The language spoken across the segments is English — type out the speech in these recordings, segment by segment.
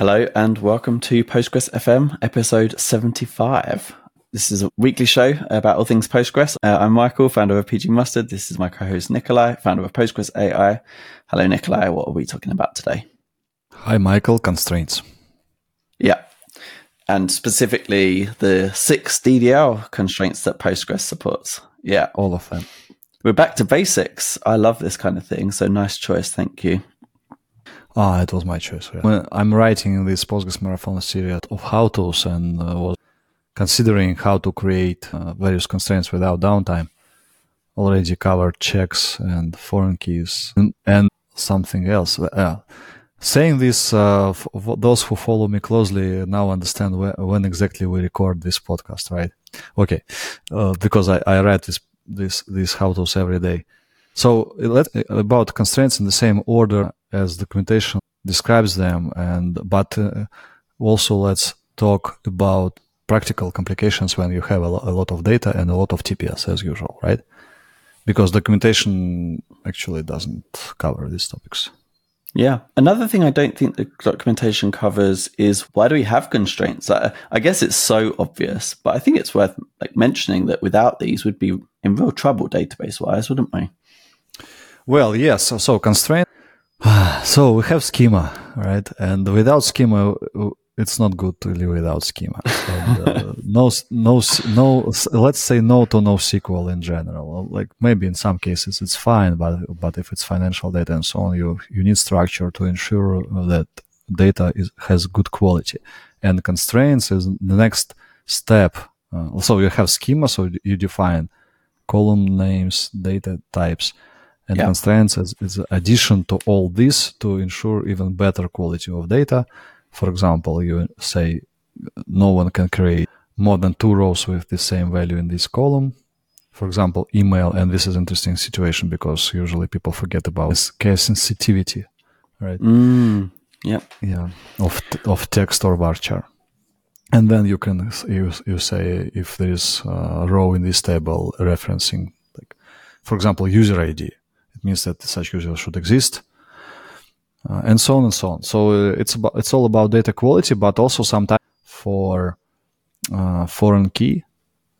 Hello and welcome to Postgres FM episode 75. This is a weekly show about all things Postgres. Uh, I'm Michael, founder of pgMustard. This is my co-host Nikolay, founder of Postgres AI. Hello, Nikolay. What are we talking about today? Hi, Michael. Constraints. Yeah. And specifically the six DDL constraints that Postgres supports. Yeah. All of them. We're back to basics. I love this kind of thing. So nice choice. Thank you. Ah, it was my choice. Yeah. I'm writing this Postgres Marathon series of how-tos and uh, was considering how to create uh, various constraints without downtime. Already covered checks and foreign keys and, and something else. Uh, saying this, uh, those who follow me closely now understand wh- when exactly we record this podcast, right? Okay, uh, because I, I write this this these how-tos every day. So let, about constraints in the same order as documentation describes them, and but uh, also let's talk about practical complications when you have a, lo- a, lot of data and a lot of TPS as usual, right? Because documentation actually doesn't cover these topics. Yeah. Another thing I don't think the documentation covers is why do we have constraints? I, I guess it's so obvious, but I think it's worth like mentioning that without these, we'd be in real trouble database wise, wouldn't we? Well, yes. So, so constraint. So we have schema, right? And without schema, it's not good to live without schema. And, uh, no, no, no. Let's say no to no NoSQL in general. Like maybe in some cases it's fine, but but if it's financial data and so on, you you need structure to ensure that data is has good quality. And constraints is the next step. Uh, so you have schema, so you define column names, data types and yeah. constraints is, is addition to all this to ensure even better quality of data. For example, you say no one can create more than two rows with the same value in this column. For example, email, and this is an interesting situation because usually people forget about this case sensitivity, right? Mm, yeah, yeah, of of text or varchar, and then you can you you say if there is a row in this table referencing, like, for example, user ID, it means that such user should exist, uh, and so on and so on. So uh, it's about it's all about data quality, but also sometimes for uh, foreign key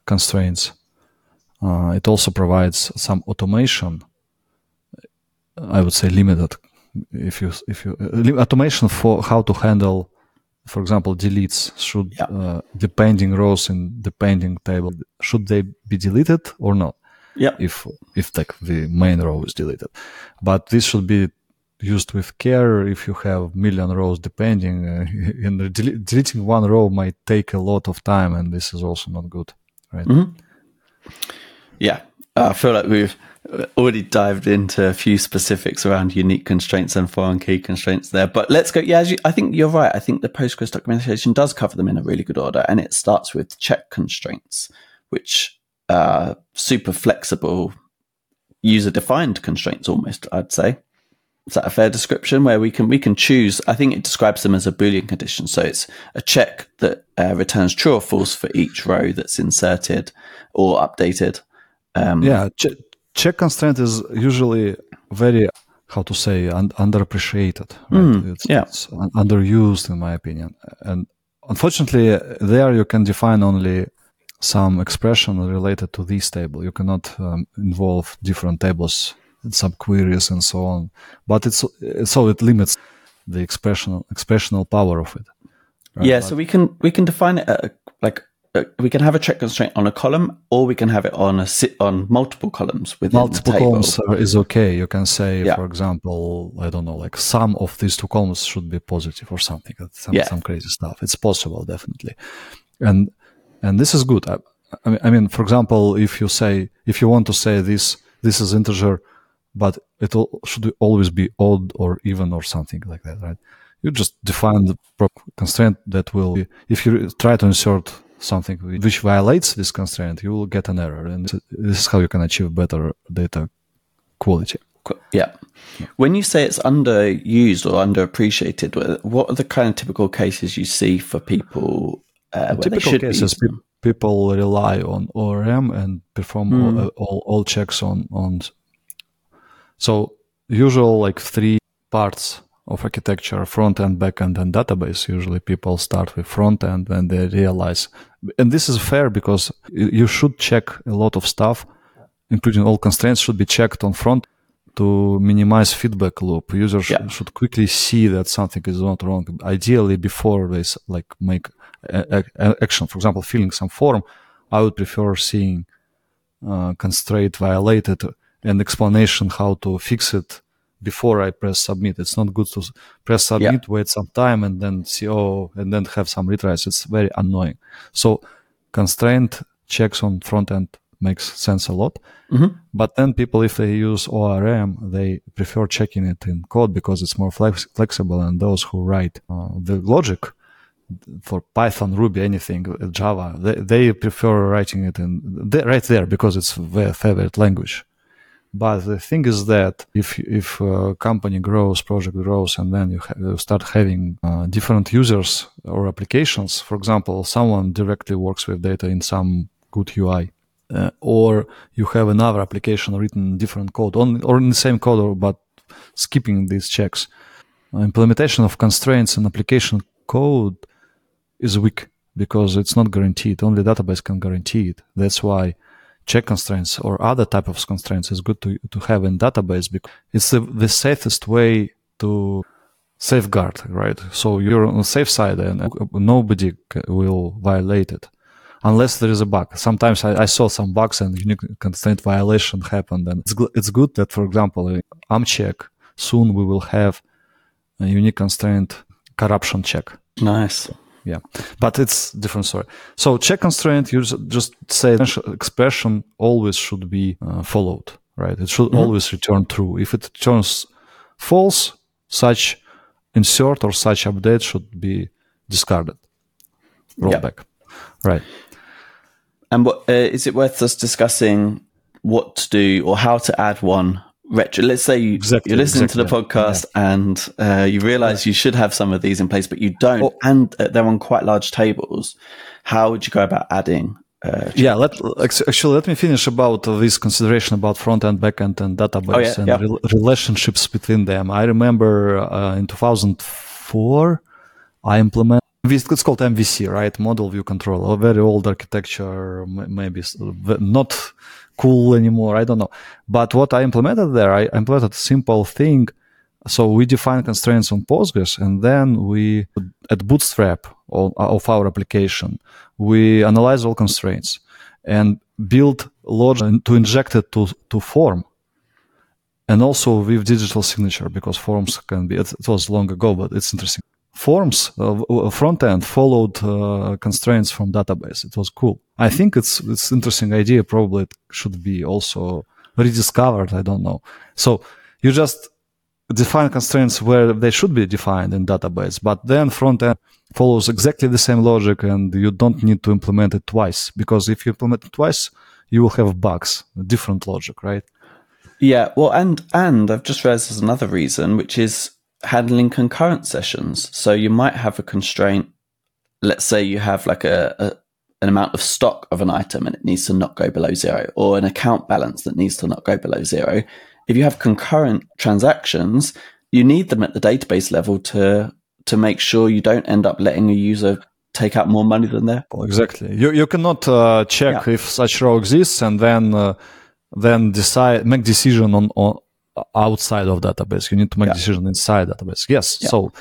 constraints, uh, it also provides some automation. I would say limited, if you if you uh, automation for how to handle, for example, deletes should yeah. Uh, depending rows in the depending table should they be deleted or not? Yeah if if like the main row is deleted. But this should be used with care if you have million rows depending uh, and del- deleting one row might take a lot of time and this is also not good right? Mm-hmm. yeah. I feel like we've already dived into a few specifics around unique constraints and foreign key constraints there but let's go yeah you, i think you're right. I think the postgres documentation does cover them in a really good order and it starts with check constraints which uh, super flexible, user defined constraints almost, I'd say. Is that a fair description where we can we can choose? I think it describes them as a Boolean condition. So it's a check that uh, returns true or false for each row that's inserted or updated. Um, yeah, ch- check constraint is usually very how to say un- underappreciated. Right? Mm, it's, yeah, it's un- underused in my opinion. And unfortunately, there you can define only some expression related to this table. You cannot um, involve different tables, and subqueries, and so on. But it's so it limits the expressional expressional power of it. Right? Yeah, but, so we can we can define it at, like uh, we can have a check constraint on a column, or we can have it on a sit on multiple columns within multiple the table. columns is okay. You can say, yeah. for example, I don't know, like some of these two columns should be positive or something. Some, yeah. some crazy stuff. It's possible, definitely, and and this is good. I, I, mean, for example, if you say if you want to say this this is integer, but it should always be odd or even or something like that, right? You just define the constraint that will be, if you try to insert something which violates this constraint, you will get an error. And this is how you can achieve better data quality. Yeah. When you say it's underused or underappreciated, what are the kind of typical cases you see for people uh, typical cases, pe- people rely on ORM and perform mm. all, all, all checks on on. So usual like three parts of architecture, front end, back end, and database. Usually people start with front end and they realize, and this is fair because you should check a lot of stuff, including all constraints should be checked on front to minimize feedback loop. Users yeah. should quickly see that something is not wrong. Ideally, before they like make a, a, action, for example, filling some form, I would prefer seeing uh, constraint violated and explanation how to fix it before I press submit. It's not good to press submit, yeah. wait some time, and then see oh, and then have some retries. It's very annoying. So constraint checks on front end makes sense a lot. Mm-hmm. But then people, if they use ORM, they prefer checking it in code because it's more flex- flexible. And those who write uh, the logic for Python, Ruby, anything, Java, they, they prefer writing it in right there because it's their favorite language. But the thing is that if if a company grows, project grows, and then you, ha- you start having uh, different users or applications. For example, someone directly works with data in some good UI, uh, or you have another application written in different code, on, or in the same code, or, but skipping these checks. Uh, implementation of constraints in application code is weak because it's not guaranteed. Only database can guarantee it. That's why check constraints or other type of constraints is good to, to have in database because it's the, the safest way to safeguard, right? So you're on the safe side and nobody will violate it unless there is a bug. Sometimes I, I saw some bugs and unique constraint violation happened. And it's, it's good that, for example, Amcheck, soon we will have a unique constraint corruption check. Nice yeah. But it's different story. So check constraint you just say expression always should be uh, followed right? It should mm-hmm. always return true. If it turns false such insert or such update should be discarded. Rollback yeah. right. And what uh, is it worth us discussing what to do or how to add one retro. Let's say you, exactly, you're listening exactly, to the podcast yeah. and uh, you realize you should have some of these in place, but you don't, oh. and uh, they're on quite large tables. How would you go about adding? Uh, yeah, let actually let me finish about this consideration about front end, back end, and database oh, yeah, and yeah. Re- relationships between them. I remember uh, in 2004, I implemented it's called MVC, right? Model View Control, a very old architecture, maybe not cool anymore. I don't know. But what I implemented there, I implemented a simple thing. So we define constraints on Postgres and then we, at Bootstrap of our application, we analyze all constraints and build logic to inject it to, to form. And also with digital signature because forms can be, it, it was long ago, but it's interesting forms uh, front end followed uh, constraints from database it was cool i think it's it's interesting idea probably it should be also rediscovered i don't know so you just define constraints where they should be defined in database but then front end follows exactly the same logic and you don't need to implement it twice because if you implement it twice you will have bugs different logic right yeah well and and i've just realized there's another reason which is handling concurrent sessions. So you might have a constraint. Let's say you have like a, a, an amount of stock of an item and it needs to not go below zero, or an account balance that needs to not go below zero. If you have concurrent transactions, you need them at the database level to to make sure you don't end up letting a user take out more money than there. Well, exactly. You you cannot uh, check yeah. if such row exists and then uh, then decide make decision on, on outside of database. You need to make yeah. decision inside database. Yes. Yeah. So,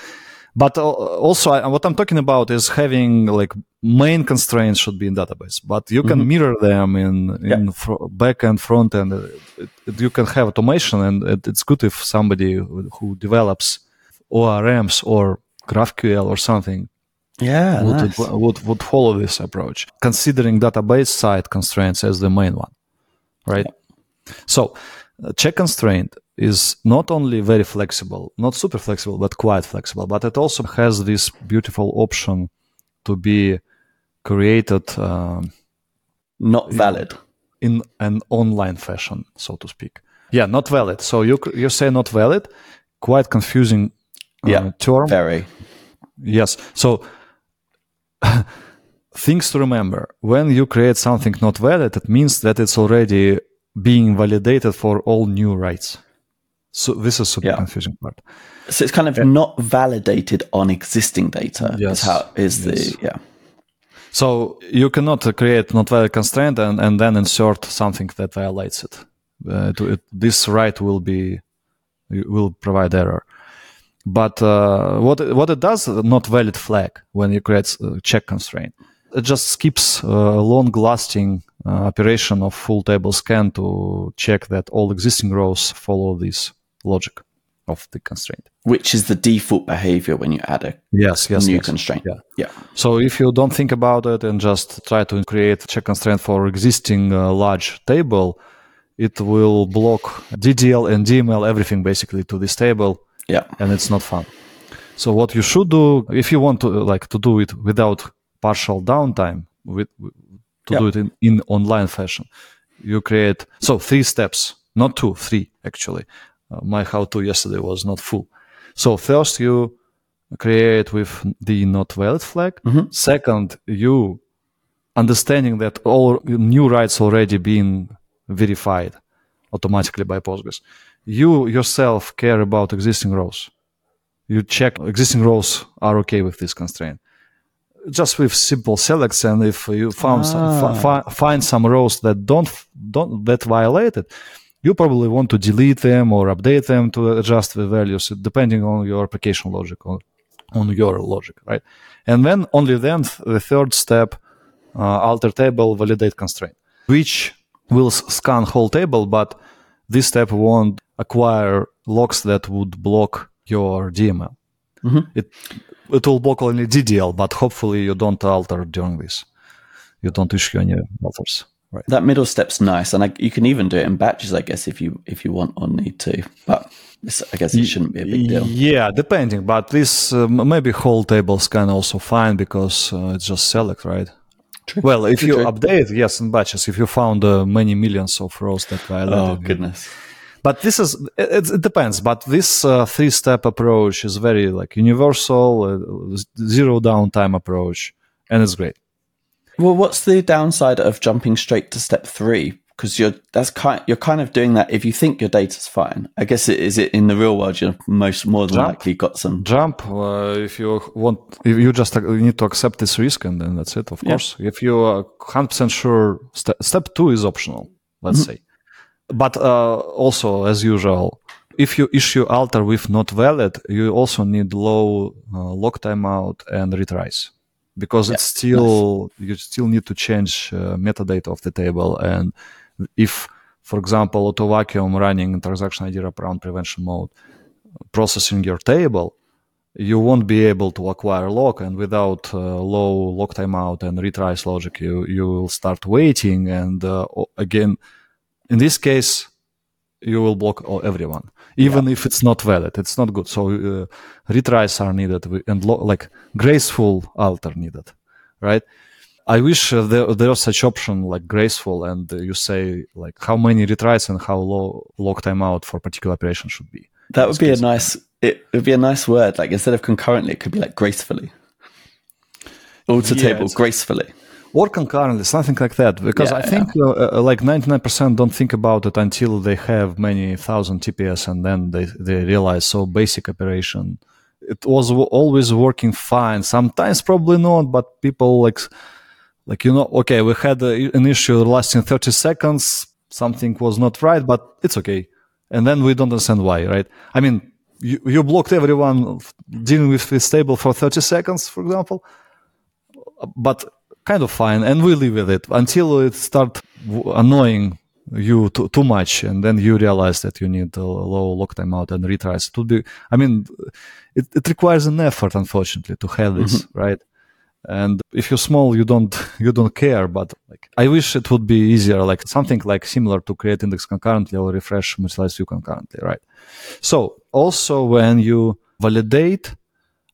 but uh, also what I'm talking about is having like main constraints should be in database, but you can mm-hmm. mirror them in, in yeah. fr- back end, front end. It, it, you can have automation and it, it's good if somebody who develops ORMs or GraphQL or something yeah, would, nice. would, would follow this approach, considering database side constraints as the main one, right? Yeah. So check constraint is not only very flexible, not super flexible, but quite flexible, but it also has this beautiful option to be created um, not valid in, in, an online fashion, so to speak. Yeah, not valid. So you you say not valid, quite confusing uh, yeah, term. Very. Yes. So things to remember when you create something not valid, it means that it's already being validated for all new writes. So this is super Yeah. confusing part. So it's kind of not validated on existing data. Yes. Is how is Yes. the yeah. So you cannot create not valid constraint and, and then insert something that violates it. Uh, to, it. This write will be will provide error. But uh, what it- what it does, not valid flag when you create uh, check constraint. It just skips uh, long-lasting uh, operation of full table scan to check that all existing rows follow this logic of the constraint. Which is the default behavior when you add a Yes, yes, new yes. constraint. Yeah. Yeah. So if you don't think about it and just try to create check constraint for existing uh, large table, it will block DDL and DML everything basically to this table, Yeah. and it's not fun. So what you should do if you want to uh, like to do it without partial downtime, with to Yeah. do it in, in online fashion, you create so three steps, not two, three actually. Uh, my how-to yesterday was not full. So first you create with the not valid flag. Second, you understanding that all new writes already been verified automatically by Postgres. You yourself care about existing rows. You check existing rows are okay with this constraint. Just with simple selects, and if you found some, fi- fi- find some rows that don't don't that violate it, you probably want to delete them or update them to adjust the values depending on your application logic on, on your logic, right? And then only then the third step, uh, alter table validate constraint, which will scan whole table, but this step won't acquire locks that would block your DML. It it will block only DDL, but hopefully you don't alter during this. You don't issue any alters. Right. That middle step's nice, and I, you can even do it in batches, I guess, if you if you want or need to. But I guess it shouldn't be a big deal. Yeah, depending, but this uh, maybe whole tables can also fine because uh, it's just select, right? True. Well, if True, you true. update, yes, in batches, if you found uh, many millions of rows that violated, Oh goodness. but this is it, it depends. But this uh, three-step approach is very like universal, uh, zero downtime approach, and it's great. Well, what's the downside of jumping straight to step three? Because you're that's kind you're kind of doing that if you think your data's fine. I guess it is it in the real world. You're most more than Jump. likely got some. jump uh, if you want if you just uh, you need to accept this risk and then that's it of course if you are 100% sure ste- step two is optional let's say but uh, also as usual if you issue alter with not valid you also need low uh, lock timeout and retries because it's still you still need to change uh, metadata of the table. And if for example auto vacuum running in transaction id wraparound prevention mode processing your table, you won't be able to acquire lock, and without uh, low lock timeout and retries logic, you you will start waiting, and uh, again, in this case, you will block everyone, even if it's not valid. It's not good. So uh, retries are needed, and lo- like graceful alter needed, right? I wish uh, there there was such option like graceful, and uh, you say like how many retries and how low lock timeout for particular operation should be. That would be a nice. It would be a nice word. Like instead of concurrently, it could be like gracefully. Alter Yeah, table gracefully. Or concurrently, something like that. Because I think uh, uh, like 99% don't think about it until they have many thousand TPS and then they, they realize so basic operation. It was w- always working fine. Sometimes probably not, but people like, like, you know, okay, we had a, an issue lasting 30 seconds. Something was not right, but it's okay. And then we don't understand why, right? I mean, you, you blocked everyone dealing with this table for 30 seconds, for example but kind of fine and we live with it until it start w- annoying you too, too much and then you realize that you need a low lock timeout and retries. It would be i mean it, it requires an effort unfortunately to have this mm-hmm. right? And if you're small you don't you don't care but like i wish it would be easier like something like similar to create index concurrently or refresh materialize view concurrently right? So also when you validate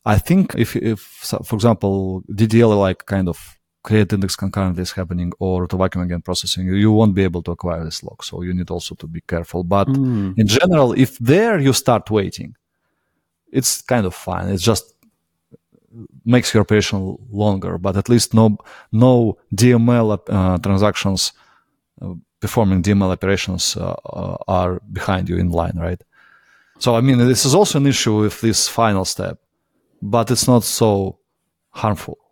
I think if, if for example, DDL like kind of create index concurrently is happening or autovacuum again processing, you won't be able to acquire this lock. So you need also to be careful. But in general, if there you start waiting, it's kind of fine. It just makes your operation longer, but at least no, no DML uh, transactions uh, performing DML operations uh, uh, are behind you in line, right? So I mean, this is also an issue with this final step, but it's not so harmful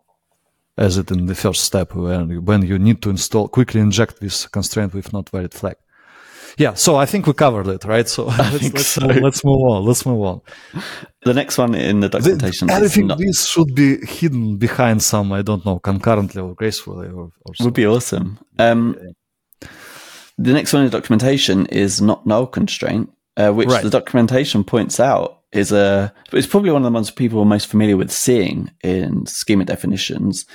as it in the first step when when you need to install quickly inject this constraint with not valid flag. Yeah, so I think we covered it, right? So let's, let's, so. Move, let's move on. Let's move on. The next one in the documentation. I think not- this should be hidden behind some, I don't know, concurrently or gracefully or, or would be awesome. Um, the next one in the documentation is not null constraint, uh, which right. the documentation points out is a. It's probably one of the ones people are most familiar with seeing in schema definitions,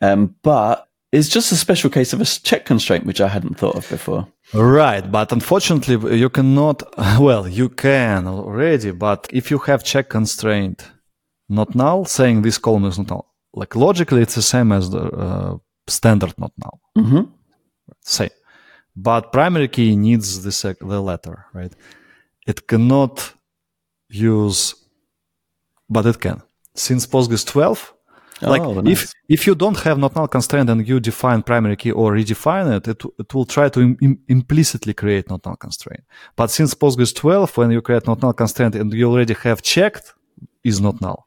um, but it's just a special case of a check constraint, which I hadn't thought of before. Right, but unfortunately, you cannot. Well, you can already, but if you have check constraint not null, saying this column is not null, like logically, it's the same as the uh, standard not null. Mm-hmm. Same, but primary key needs the sec- the letter, right? It cannot use, but it can. Since Postgres 12, like oh, nice. if if you don't have not null constraint and you define primary key or redefine it, it, it will try to Im- implicitly create not null constraint. But since Postgres 12, when you create not null constraint and you already have checked is not null,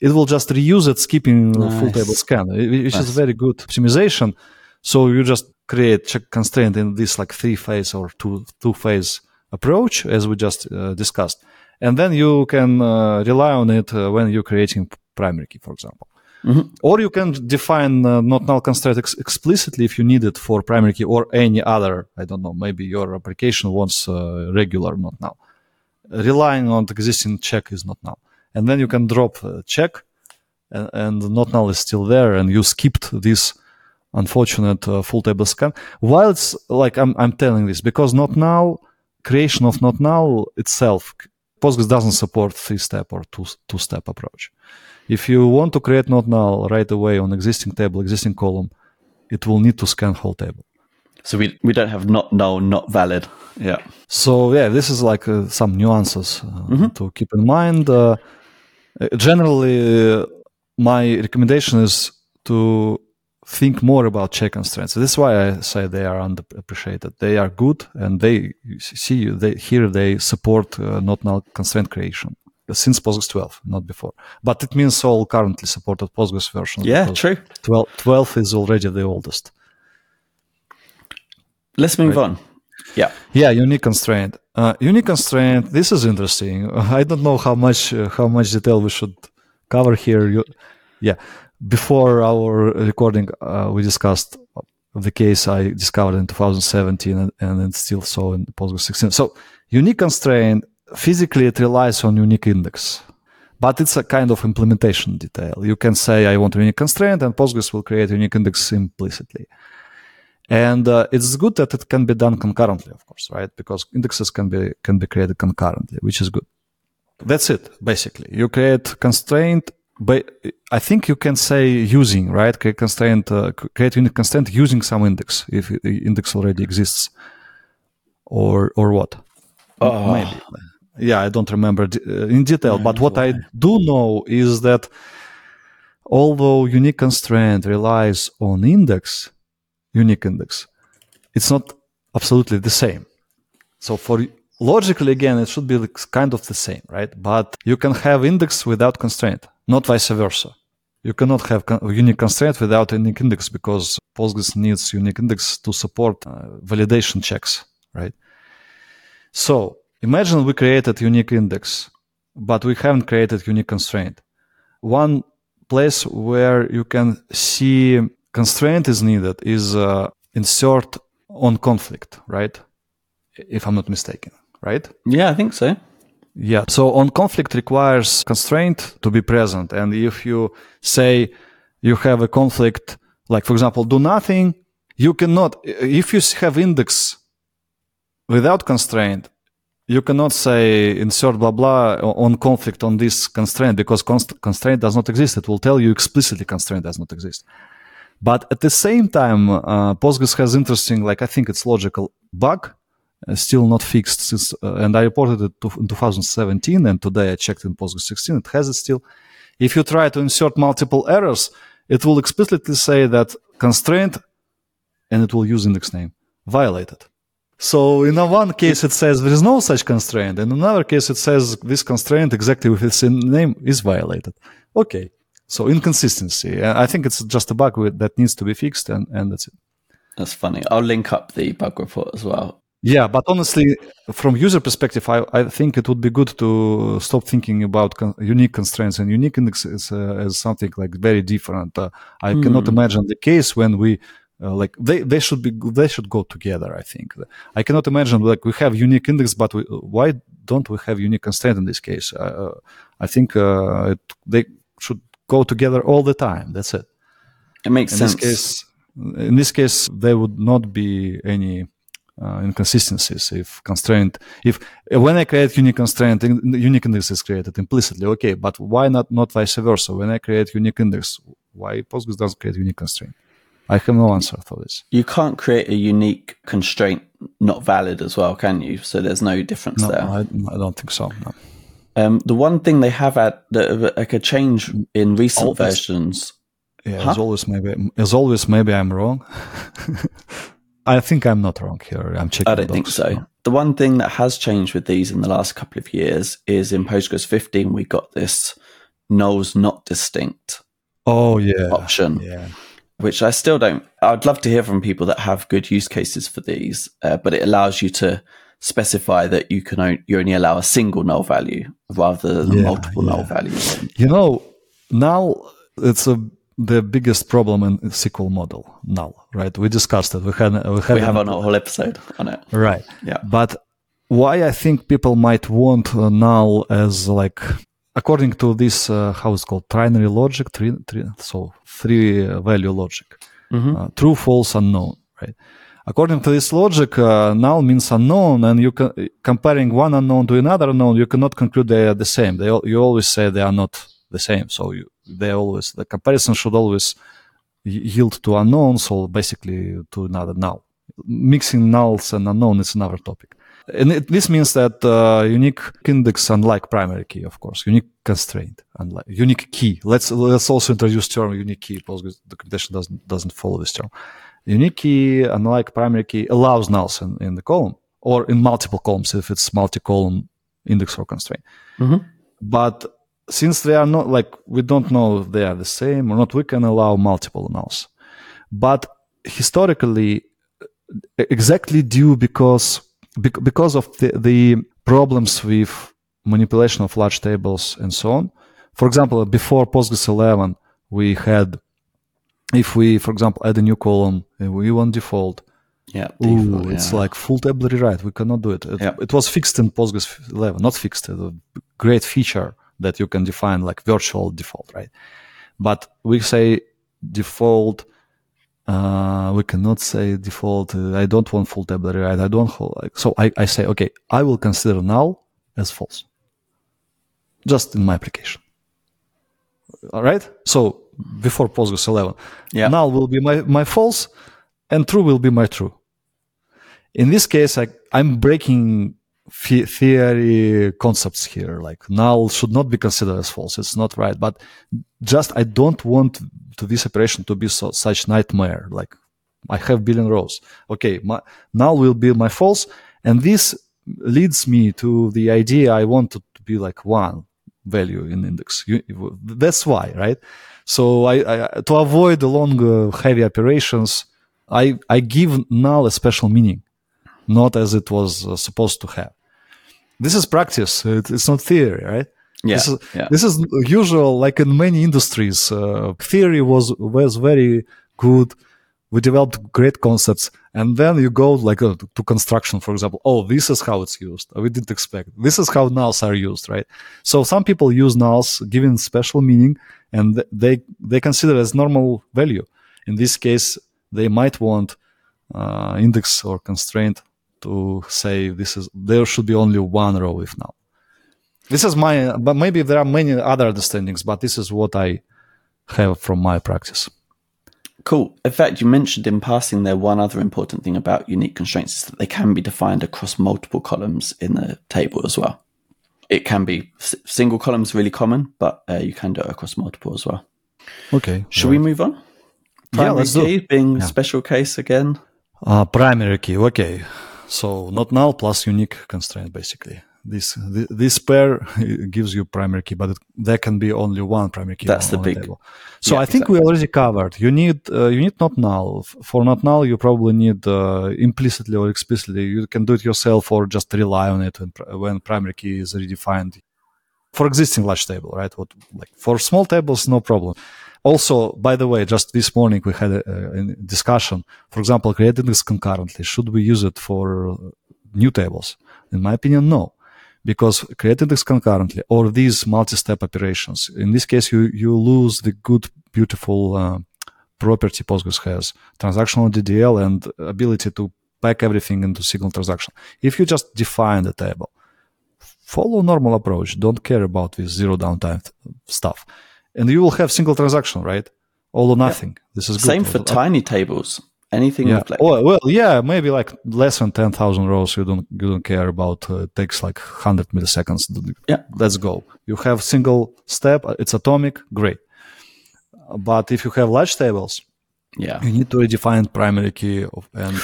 it will just reuse it, skipping nice. full table scan, which nice. is very good optimization. So you just create check constraint in this like three phase or two two phase approach as we just uh, discussed, and then you can uh, rely on it uh, when you're creating primary key, for example. Mm-hmm. Or you can define uh, not null constraint ex- explicitly if you need it for primary key or any other. I don't know. Maybe your application wants uh, regular not null. Relying on the existing check is not null, and then you can drop check, and, and, not null is still there, and you skipped this unfortunate uh, full table scan. While it's like I'm, I'm telling this because not null creation of not null itself, Postgres doesn't support three step or two two step approach. If you want to create not null right away on existing table, existing column, it will need to scan whole table. So we we don't have not null, not valid. Yeah. So yeah, this is like uh, some nuances uh, mm-hmm. to keep in mind. Uh, generally, my recommendation is to think more about check constraints. This is why I say they are underappreciated. They are good, and they see you they here they support uh, not null constraint creation since Postgres 12, not before. But it means all currently supported Postgres versions. Yeah, true. 12, 12 is already the oldest. Let's move right? on. Yeah. Yeah, unique constraint. Uh, unique constraint. This is interesting. I don't know how much uh, how much detail we should cover here. You, yeah. Before our recording, uh, we discussed the case I discovered in 2017 and, and it's still so in Postgres 16. So unique constraint physically it relies on unique index but it's a kind of implementation detail. You can say i want a unique constraint and postgres will create a unique index implicitly. And uh, it's good that it can be done concurrently of course right? Because indexes can be can be created concurrently which is good. That's it basically. You create constraint but I think you can say using right? Create constraint uh, create unique constraint using some index if the index already exists. Or or what? Oh. maybe. Yeah, I don't remember uh, in detail, but what I do know is that although unique constraint relies on index, unique index, it's not absolutely the same. So for logically again, it should be kind of the same, right? But you can have index without constraint, not vice versa. You cannot have unique constraint without unique index because Postgres needs unique index to support uh, validation checks, right? So Imagine we created unique index, but we haven't created unique constraint. One place where you can see constraint is needed is uh, insert on conflict, right? If I'm not mistaken, right? Yeah, I think so. Yeah. So on conflict requires constraint to be present. And if you say you have a conflict, like for example, do nothing, you cannot, if you have index without constraint, you cannot say insert blah blah on conflict on this constraint because const- constraint does not exist. It will tell you explicitly constraint does not exist. But at the same time, uh, Postgres has interesting, like I think it's logical bug, still not fixed. Since, uh, and I reported it to, in 2017, and today I checked in Postgres 16. It has it still. If you try to insert multiple errors, it will explicitly say that constraint, and it will use index name violated. So in one case it says there is no such constraint, and in another case it says this constraint exactly with its name is violated. Okay, so inconsistency. I think it's just a bug that needs to be fixed, and, and that's it. That's funny. I'll link up the bug report as well. Yeah, but honestly, from user perspective, I, I think it would be good to stop thinking about con- unique constraints and unique indexes uh, as something like very different. Uh, I mm. cannot imagine the case when we uh, like they, they should be they should go together. I think I cannot imagine like we have unique index, but we, why don't we have unique constraint in this case? Uh, I think uh, it, they should go together all the time. That's it. It makes in sense. This case, in this case, there would not be any uh, inconsistencies if constraint if when i create unique constraint unique index is created implicitly okay but why not not vice versa when i create unique index why postgres doesn't create unique constraint I have no answer for this. You can't create a unique constraint not valid as well, can you? So there's no difference no, there. I, I don't think so. No. Um, the one thing they have had that like a change in recent always, versions. Yeah, huh? as always, maybe as always, maybe I'm wrong. I think I'm not wrong here. I'm checking. I don't think so. The one thing that has changed with these in the last couple of years is in Postgres 15 we got this nulls not distinct. Oh yeah, option. Yeah which I still don't. I'd love to hear from people that have good use cases for these, uh, but it allows you to specify that you can only, you only allow a single null value rather than yeah, multiple yeah. null values. You know, now it's a the biggest problem in SQL model null, right? We discussed it. We had we, had we have a whole episode on it, right? Yeah, but why I think people might want null as like according to this uh, how it's called trinary logic three, three so three value logic mm-hmm. uh, true false unknown right according to this logic uh, null means unknown and you can comparing one unknown to another unknown you cannot conclude they are the same they you always say they are not the same so you they always the comparison should always yield to unknown so basically to another null mixing nulls and unknown is another topic and it, this means that uh, unique index, unlike primary key, of course, unique constraint, unlike unique key. Let's let's also introduce term unique key. Postgres documentation doesn't doesn't follow this term. Unique key, unlike primary key, allows nulls in, in the column or in multiple columns if it's multi-column index or constraint. Mm-hmm. But since they are not like we don't know if they are the same or not, we can allow multiple nulls. But historically, exactly due because because of the, the problems with manipulation of large tables and so on. For example, before Postgres 11, we had, if we, for example, add a new column, uh, we want default. Yeah, default, Ooh, it's like full table rewrite. We cannot do it. It, yeah. it was fixed in Postgres 11, not fixed. A great feature that you can define like virtual default, right? But we say default uh, we cannot say default. Uh, I don't want full table right. I don't hold, like, so I, I say, okay, I will consider null as false. Just in my application. All right. So before Postgres 11, yeah. null will be my, my false and true will be my true. In this case, I, I'm breaking theory concepts here. Like null should not be considered as false. It's not right. But just I don't want to this operation to be so, such nightmare. Like I have billion rows. Okay, my, null will be my false, and this leads me to the idea I want to be like one value in index. You, that's why, right? So I, I to avoid the long, uh, heavy operations, I I give null a special meaning, not as it was uh, supposed to have. This is practice. It, it's not theory, right? Yeah, this is, yeah. this is usual, like in many industries. Uh, theory was was very good. We developed great concepts, and then you go like uh, to construction, for example. Oh, this is how it's used. We didn't expect. This is how nulls are used, right? So some people use nulls, giving special meaning, and they they consider as normal value. In this case, they might want uh, index or constraint to say this is there should be only one row if null. This is my, but maybe there are many other understandings, but this is what I have from my practice. Cool. In fact, you mentioned in passing there one other important thing about unique constraints is that they can be defined across multiple columns in the table as well. It can be single columns really common, but uh, you can do it across multiple as well. Okay. Should right. we move on? Primary yeah, let's key do. being yeah. special case again. Uh, primary key. Okay. So not null plus unique constraint basically. This this pair gives you primary key, but it, there can be only one primary key. That's on, the big. table. So Yeah, I think we already covered. You need uh, you need not null. For not null, you probably need uh, implicitly or explicitly. You can do it yourself or just rely on it when, when primary key is redefined for existing large table, right? What like for small tables, no problem. Also, by the way, just this morning we had a, a discussion. For example, creating this concurrently. Should we use it for new tables? In my opinion, no, because creating this concurrently or these multi-step operations. In this case, you you lose the good, beautiful uh, property Postgres has: transactional DDL and ability to pack everything into single transaction. If you just define the table, follow normal approach. Don't care about this zero downtime stuff, and you will have single transaction, right? All or nothing. This is good. Same for tiny tables. Anything yeah. like well, well, yeah, maybe like less than ten thousand rows. You don't you don't care about. Uh, it takes like hundred milliseconds. Yeah. let's go. You have single step. uh, It's atomic. Great. But if you have large tables, yeah. you need to redefine primary key of, and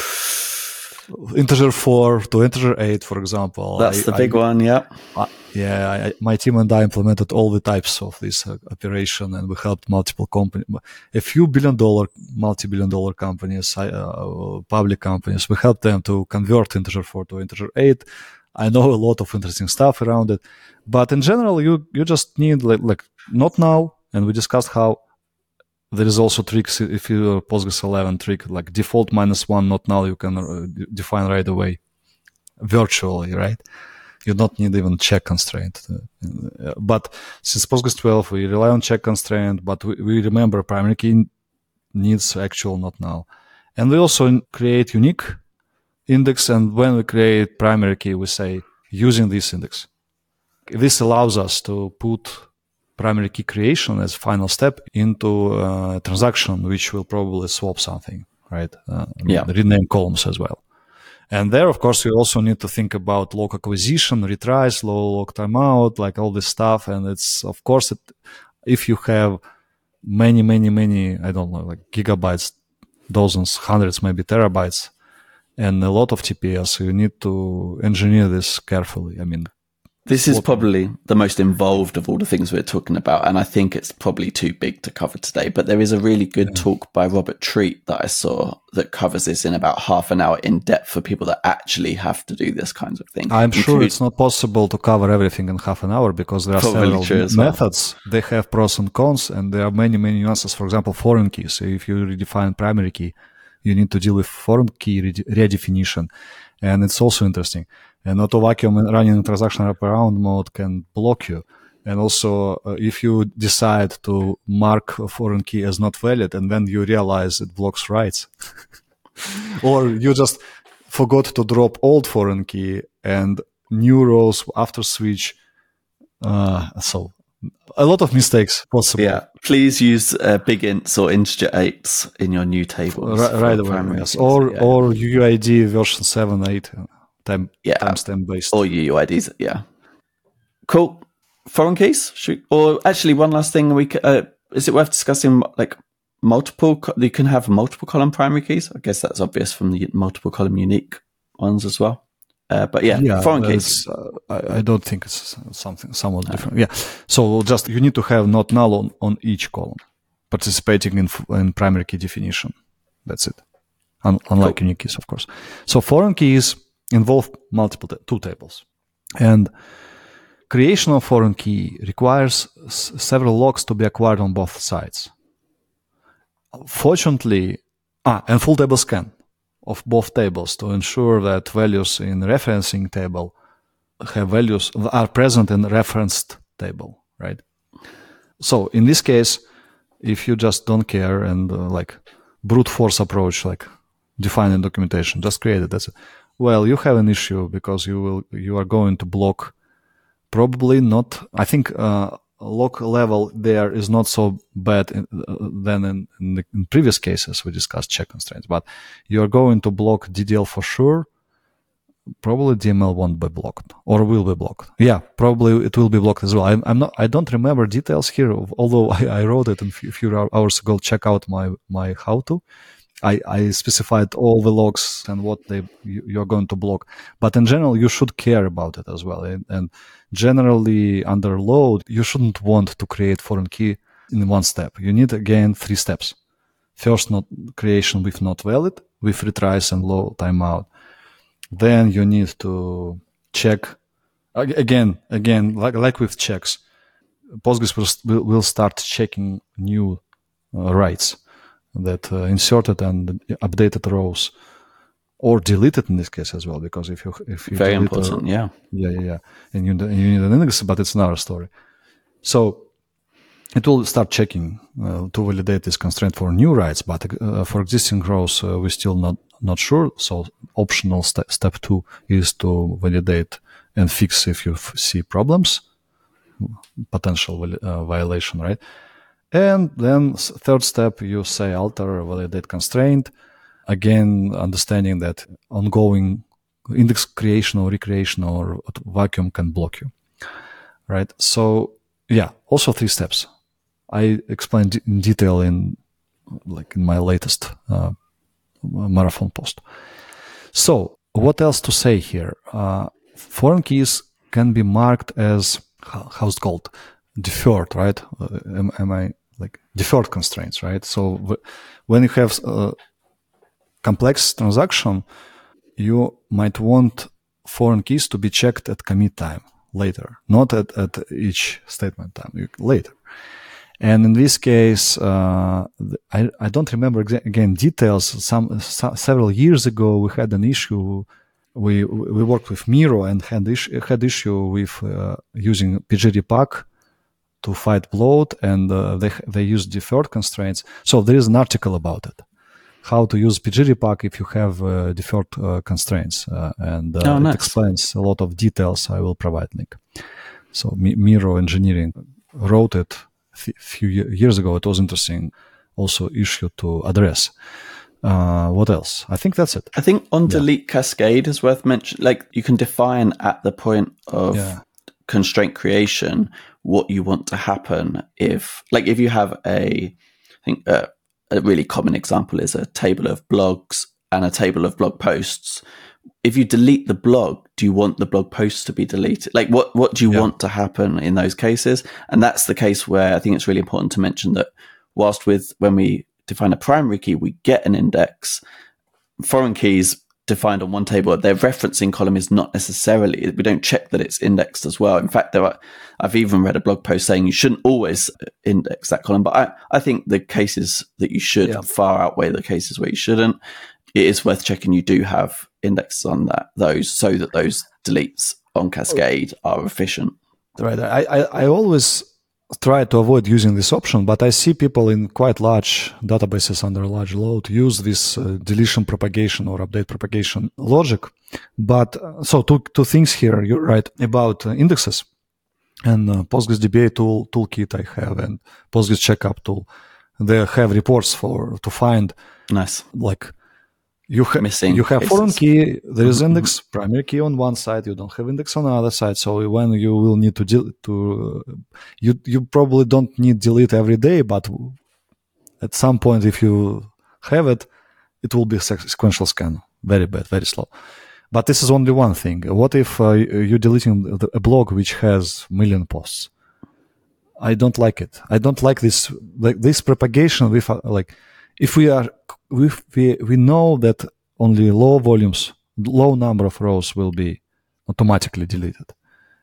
integer four to integer eight, for example. That's I- the big I- one. Yeah. uh, yeah, I, I- my team and I implemented all the types of this uh, operation, and we helped multiple companies, a few billion dollar, multi-billion dollar companies, uh, public companies. We helped them to convert integer four to integer eight. I know a lot of interesting stuff around it, but in general, you you just need like, like not now, and we discussed how there is also tricks if you are Postgres 11 trick like default minus one not null you can uh, define right away virtually right? You don't need even check constraint. Uh, but since Postgres 12 we rely on check constraint but we, we remember primary key needs actual not null. And we also create unique index and when we create primary key we say using this index. This allows us to put primary key creation as final step into a transaction which will probably swap something right? Uh, Yeah. rename columns as well. And there of course you also need to think about lock acquisition retries low lock timeout like all this stuff. And it's of course it, if you have many many many i don't know like gigabytes dozens hundreds maybe terabytes and a lot of tps you need to engineer this carefully. I mean This is probably the most involved of all the things we're talking about, and I think it's probably too big to cover today. But there is a really good talk by Robert Treat that I saw that covers this in about half an hour in depth for people that actually have to do this kinds of thing. I'm sure it's not possible to cover everything in half an hour because there are Probably several as well. methods. They have pros and cons, and there are many, many nuances. For example, foreign keys. So if you redefine primary key, you need to deal with foreign key redefinition, and it's also interesting. And auto vacuum running in transaction wraparound mode can block you. And also, uh, if you decide to mark a foreign key as not valid, and then you realize it blocks writes, or you just forgot to drop old foreign key and new rows after switch. Uh, so a lot of mistakes possible. yeah, please use uh, big ints or integer eights in your new tables. For right away, yes. Or Yeah. or UUID version seven eight time Yeah. timestamp based. or UUIDs. Yeah, cool. Foreign keys, Should, or actually, one last thing. We uh, is it worth discussing? Like multiple, you can have multiple column primary keys. I guess that's obvious from the multiple column unique ones as well. Uh, but yeah, yeah, foreign keys. uh, I, I don't think it's something somewhat different. Yeah, so just you need to have not null on, on each column, participating in in primary key definition. That's it. Un- unlike unique keys, of course. So foreign keys involve multiple two tables, and creation of foreign key requires several locks to be acquired on both sides. Fortunately, ah, and full table scan of both tables to ensure that values in referencing table have values are present in referenced table, right? So in this case, if you just don't care and uh, like brute force approach, like defining documentation, just create it. That's it. Well, you have an issue because you will you are going to block probably not. I think uh, lock level there is not so bad in, uh, than in, in, the, in previous cases we discussed check constraints, but you are going to block DDL for sure. Probably DML won't be blocked or will be blocked. Yeah, probably it will be blocked as well. I'm, I'm not. I don't remember details here. Although I, I wrote it a few, few hours ago. Check out my my how to. I, I specified all the locks and what they you, are going to block. But in general, you should care about it as well. And, and generally, under load, you shouldn't want to create foreign key in one step. You need again three steps. First, not creation with not valid, with retries and low timeout. Then you need to check again, again, like like with checks. Postgres will, will start checking new uh, writes that uh, inserted and updated rows or deleted in this case as well because if you if you very important a, yeah. Yeah yeah yeah. And you, you need an index but it's another story. So it will start checking uh, to validate this constraint for new writes but uh, for existing rows uh, we're still not not sure. So optional st- step two is to validate and fix if you see problems potential uh, violation right and then third step, you say alter validate constraint. Again, understanding that ongoing index creation or recreation or vacuum can block you. Right. So yeah, also three steps. I explained in detail in like in my latest uh, marathon post. So what else to say here? Uh, foreign keys can be marked as how's it called deferred, right? Uh, am, am, I like deferred constraints, right? So w- when you have a complex transaction, you might want foreign keys to be checked at commit time later, not at, at each statement time, later. And in this case, uh, I, I don't remember exa- again details. Some, several years ago, we had an issue. We we worked with Miro and had issue, had issue with uh, using pg_repack to fight bloat and uh, they, they use deferred constraints. So there is an article about it. How to use pg_repack if you have uh, deferred uh, constraints. Uh, and uh, oh, nice. it explains a lot of details. I will provide link. So Miro Engineering wrote it a few years ago. It was interesting also issue to address. Uh, what else? I think that's it. I think on delete yeah. cascade is worth mentioning. Like you can define at the point of yeah. constraint creation what you want to happen if, like, if you have a, I think uh, a really common example is a table of blogs and a table of blog posts. If you delete the blog, do you want the blog posts to be deleted? Like, what what do you yeah. want to happen in those cases? And that's the case where I think it's really important to mention that whilst with when we define a primary key, we get an index. Foreign keys defined on one table, their referencing column is not necessarily, we don't check that it's indexed as well. In fact, there are, I've even read a blog post saying you shouldn't always index that column, but I, I think the cases that you should yeah. far outweigh the cases where you shouldn't. It is worth checking you do have indexes on that, those, so that those deletes on oh. Cascade are efficient. Right. I, I, I always try to avoid using this option, but I see people in quite large databases under large load use this uh, deletion propagation or update propagation logic. But uh, so two, two things here. You're right about uh, indexes and uh, Postgres DBA tool toolkit I have and Postgres checkup tool. They have reports for to find nice like you have missing you have cases. foreign key there is mm-hmm. index primary key on one side you don't have index on the other side so when you will need to del- to uh, you you probably don't need delete every day but at some point if you have it it will be a sequential scan. Very bad very slow. But this is only one thing. What if uh, you're deleting a blog which has million posts? I don't like it. I don't like this like this propagation with uh, like if we are we, we, we know that only low volumes, low number of rows will be automatically deleted.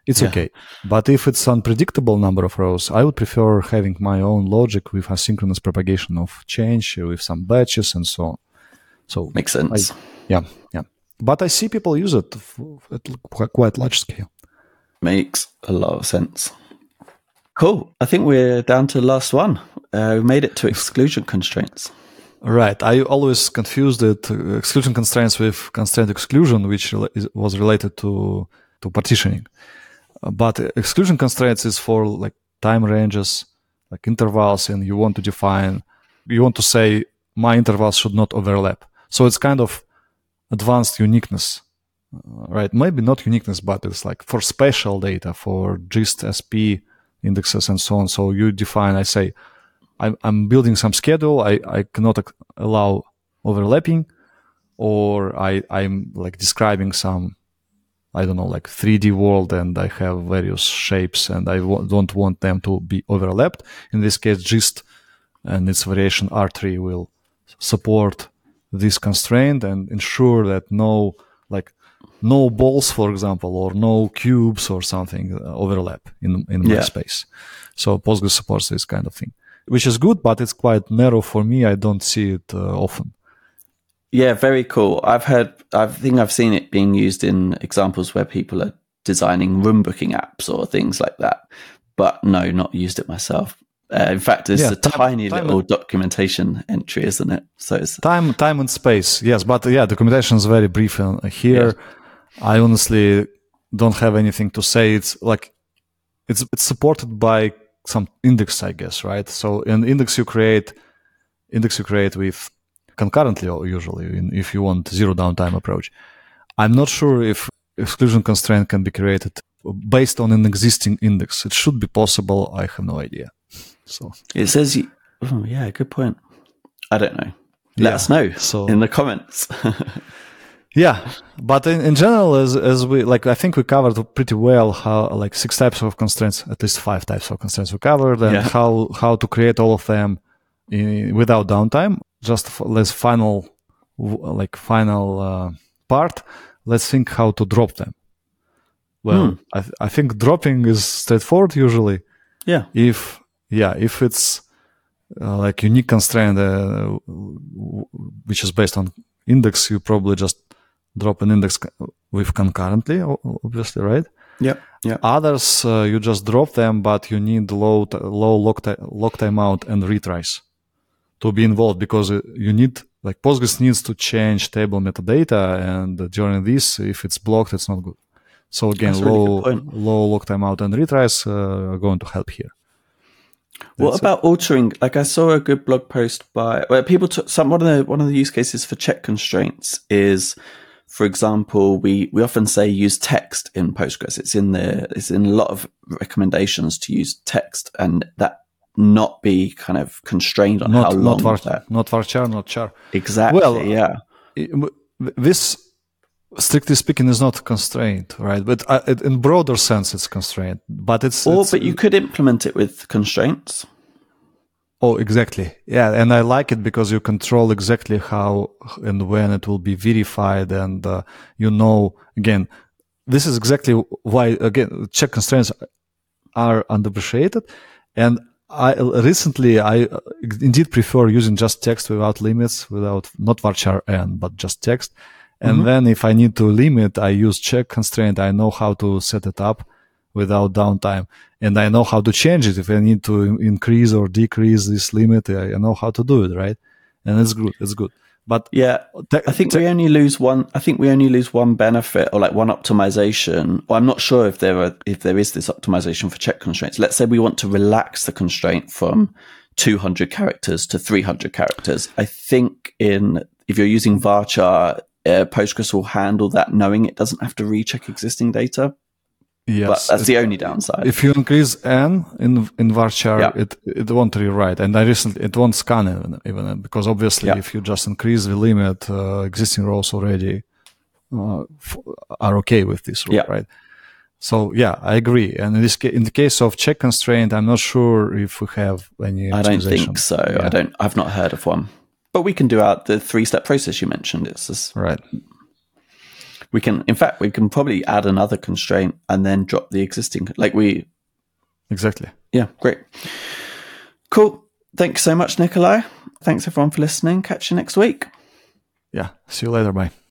It's yeah. okay. But if it's an unpredictable number of rows, I would prefer having my own logic with asynchronous propagation of change with some batches and so on. So makes sense. I, yeah, yeah. But I see people use it at quite large scale. Makes a lot of sense. Cool. I think we're down to the last one. Uh, we made it to exclusion constraints. Right. I always confused it uh, exclusion constraints with constraint exclusion, which was related to to partitioning. Uh, but exclusion constraints is for like time ranges, like intervals, and you want to define, you want to say my intervals should not overlap. So it's kind of advanced uniqueness, uh, right? Maybe not uniqueness, but it's like for special data, for gist SP indexes and so on. So you define, I say, I'm, I'm building some schedule. I, I cannot allow overlapping, or I I'm like describing some I don't know like 3D world and I have various shapes and I w- don't want them to be overlapped. In this case, gist and its variation R-tree will support this constraint and ensure that no like no balls, for example, or no cubes or something uh, overlap in in my Yeah. space. So Postgres supports this kind of thing, which is good, but it's quite narrow for me. I don't see it uh, often. Yeah, very cool. I've heard, I think I've seen it being used in examples where people are designing room booking apps or things like that. But no, not used it myself. Uh, in fact, it's Yeah, a time- tiny time- little documentation entry, isn't it? So it's Time, time and space. Yes, but yeah, documentation is very brief uh, here. I honestly don't have anything to say. It's like it's it's supported by some index, I guess, right? So an index you create, index you create with concurrently or usually in, if you want zero downtime approach. I'm not sure if exclusion constraint can be created based on an existing index. It should be possible. I have no idea. So it says. Oh, yeah, good point. I don't know. Let Yeah, us know so- in the comments. Yeah, but in, in general, as as we like, I think we covered pretty well how like six types of constraints, at least five types of constraints we covered, and Yeah. how how to create all of them in, without downtime. Just for, let's final like final uh, part. Let's think how to drop them. Well, I th- I think dropping is straightforward usually. yeah. If yeah, if it's uh, like unique constraint uh, w- which is based on index, you probably just drop an index with concurrently, obviously, right? Yeah. Yeah. Others uh, you just drop them, but you need low t- low lock, ti- lock timeout and retries to be involved because uh, you need like Postgres needs to change table metadata, and during this, if it's blocked, it's not good. So again, That's a really low low lock timeout and retries uh, are going to help here. What That's it. about altering? Like I saw a good blog post by where people took some one of the one of the use cases for check constraints is, for example, we we often say use text in Postgres. It's in the it's in a lot of recommendations to use text and that not be kind of constrained on how Not long not var, that not varchar, not char. exactly. Well, yeah, this strictly speaking is not constrained, right but uh, in broader sense it's constrained. but it's, or it's but you could implement it with constraints. Oh exactly yeah and i like it because you control exactly how and when it will be verified and uh, you know again this is exactly why again check constraints are underappreciated and I recently I uh, indeed prefer using just text without limits, without not varchar n, but just text. And then if I need to limit, I use check constraint. I know how to set it up without downtime, and I know how to change it if I need to increase or decrease this limit. I know how to do it, right? And it's good. It's good. But Yeah, te- I think te- we only lose one. I think we only lose one benefit or like one optimization. Or I'm not sure if there are if there is this optimization for check constraints. Let's say we want to relax the constraint from 200 characters to 300 characters. I think in if you're using varchar, uh, Postgres will handle that, knowing it doesn't have to recheck existing data. Yes, But that's the only downside. if you increase n in in varchar, Yeah. it it won't rewrite, and I recently it won't scan even, even because obviously Yeah. if you just increase the limit, uh, existing rows already uh, f- are okay with this rule, Yeah. right? So yeah, I agree. And in this ca- in the case of check constraint, I'm not sure if we have any. I don't think so. I don't. I've not heard of one. But we can do out the three step process you mentioned. It's just Right. We can in fact we can probably add another constraint and then drop the existing like we Exactly. yeah great cool thanks so much Nikolay thanks everyone for listening catch you next week Yeah. See you later. Bye.